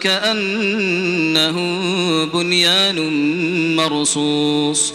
كأنه بنيان مرصوص.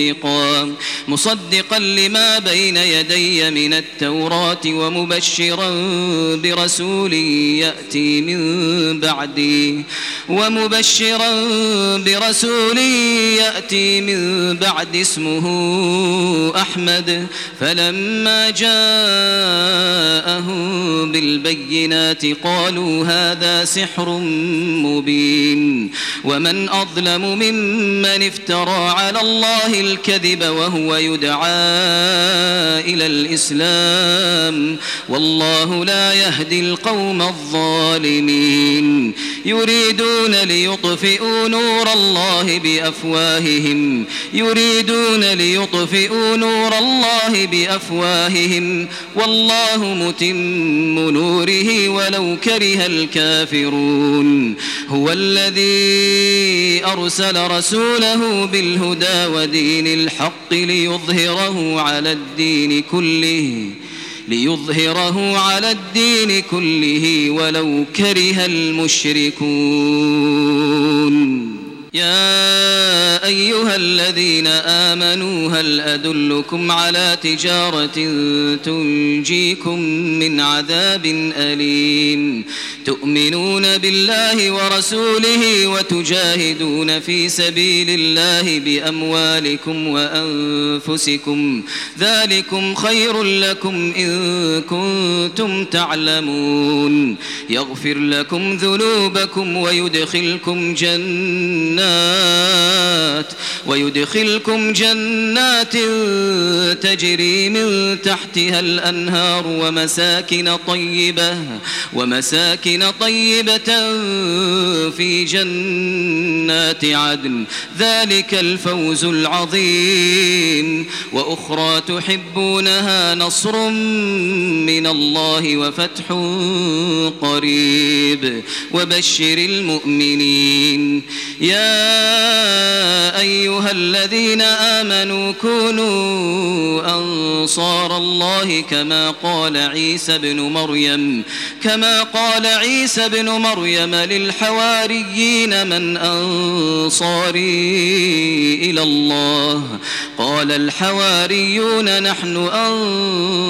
مصدقا مصدقا لما بين يدي من التوراة ومبشرا برسول يأتي من بعدي ومبشرا برسول يأتي من بعد اسمه أحمد فلما جاءهم بالبينات قالوا هذا سحر مبين ومن أظلم ممن افترى على الله الكذب وهو يدعى إلى الإسلام. والله لا يهدي القوم الظالمين. يريدون ليطفئوا نور الله بأفواههم. يريدون ليطفئوا نور الله بأفواههم. والله متم نوره ولو كره الكافرون. هو الذي أرسل رسوله بالهدى ودين الحق ليظهره على الدين كله. ليظهره على الدين كله ولو كره المشركون. يا أيها الذين آمنوا هل أدلكم على تجارة تنجيكم من عذاب أليم؟ تؤمنون بالله ورسوله وتجاهدون في سبيل الله بأموالكم وأنفسكم. ذلكم خير لكم إن كنتم تعلمون. يغفر لكم ذنوبكم ويدخلكم جنات جنات ويدخلكم جنات تجري من تحتها الأنهار ومساكن طيبة ومساكن طيبة في جنات عدن. ذلك الفوز العظيم. وأخرى تحبونها نصر من الله وفتح قريب. وبشر المؤمنين. يا أيها الذين آمنوا كونوا أنصار الله كما قال عيسى بن مريم كما قال عيسى بن مريم للحواريين من أنصاري إلى الله. قال الحواريون نحن أنصار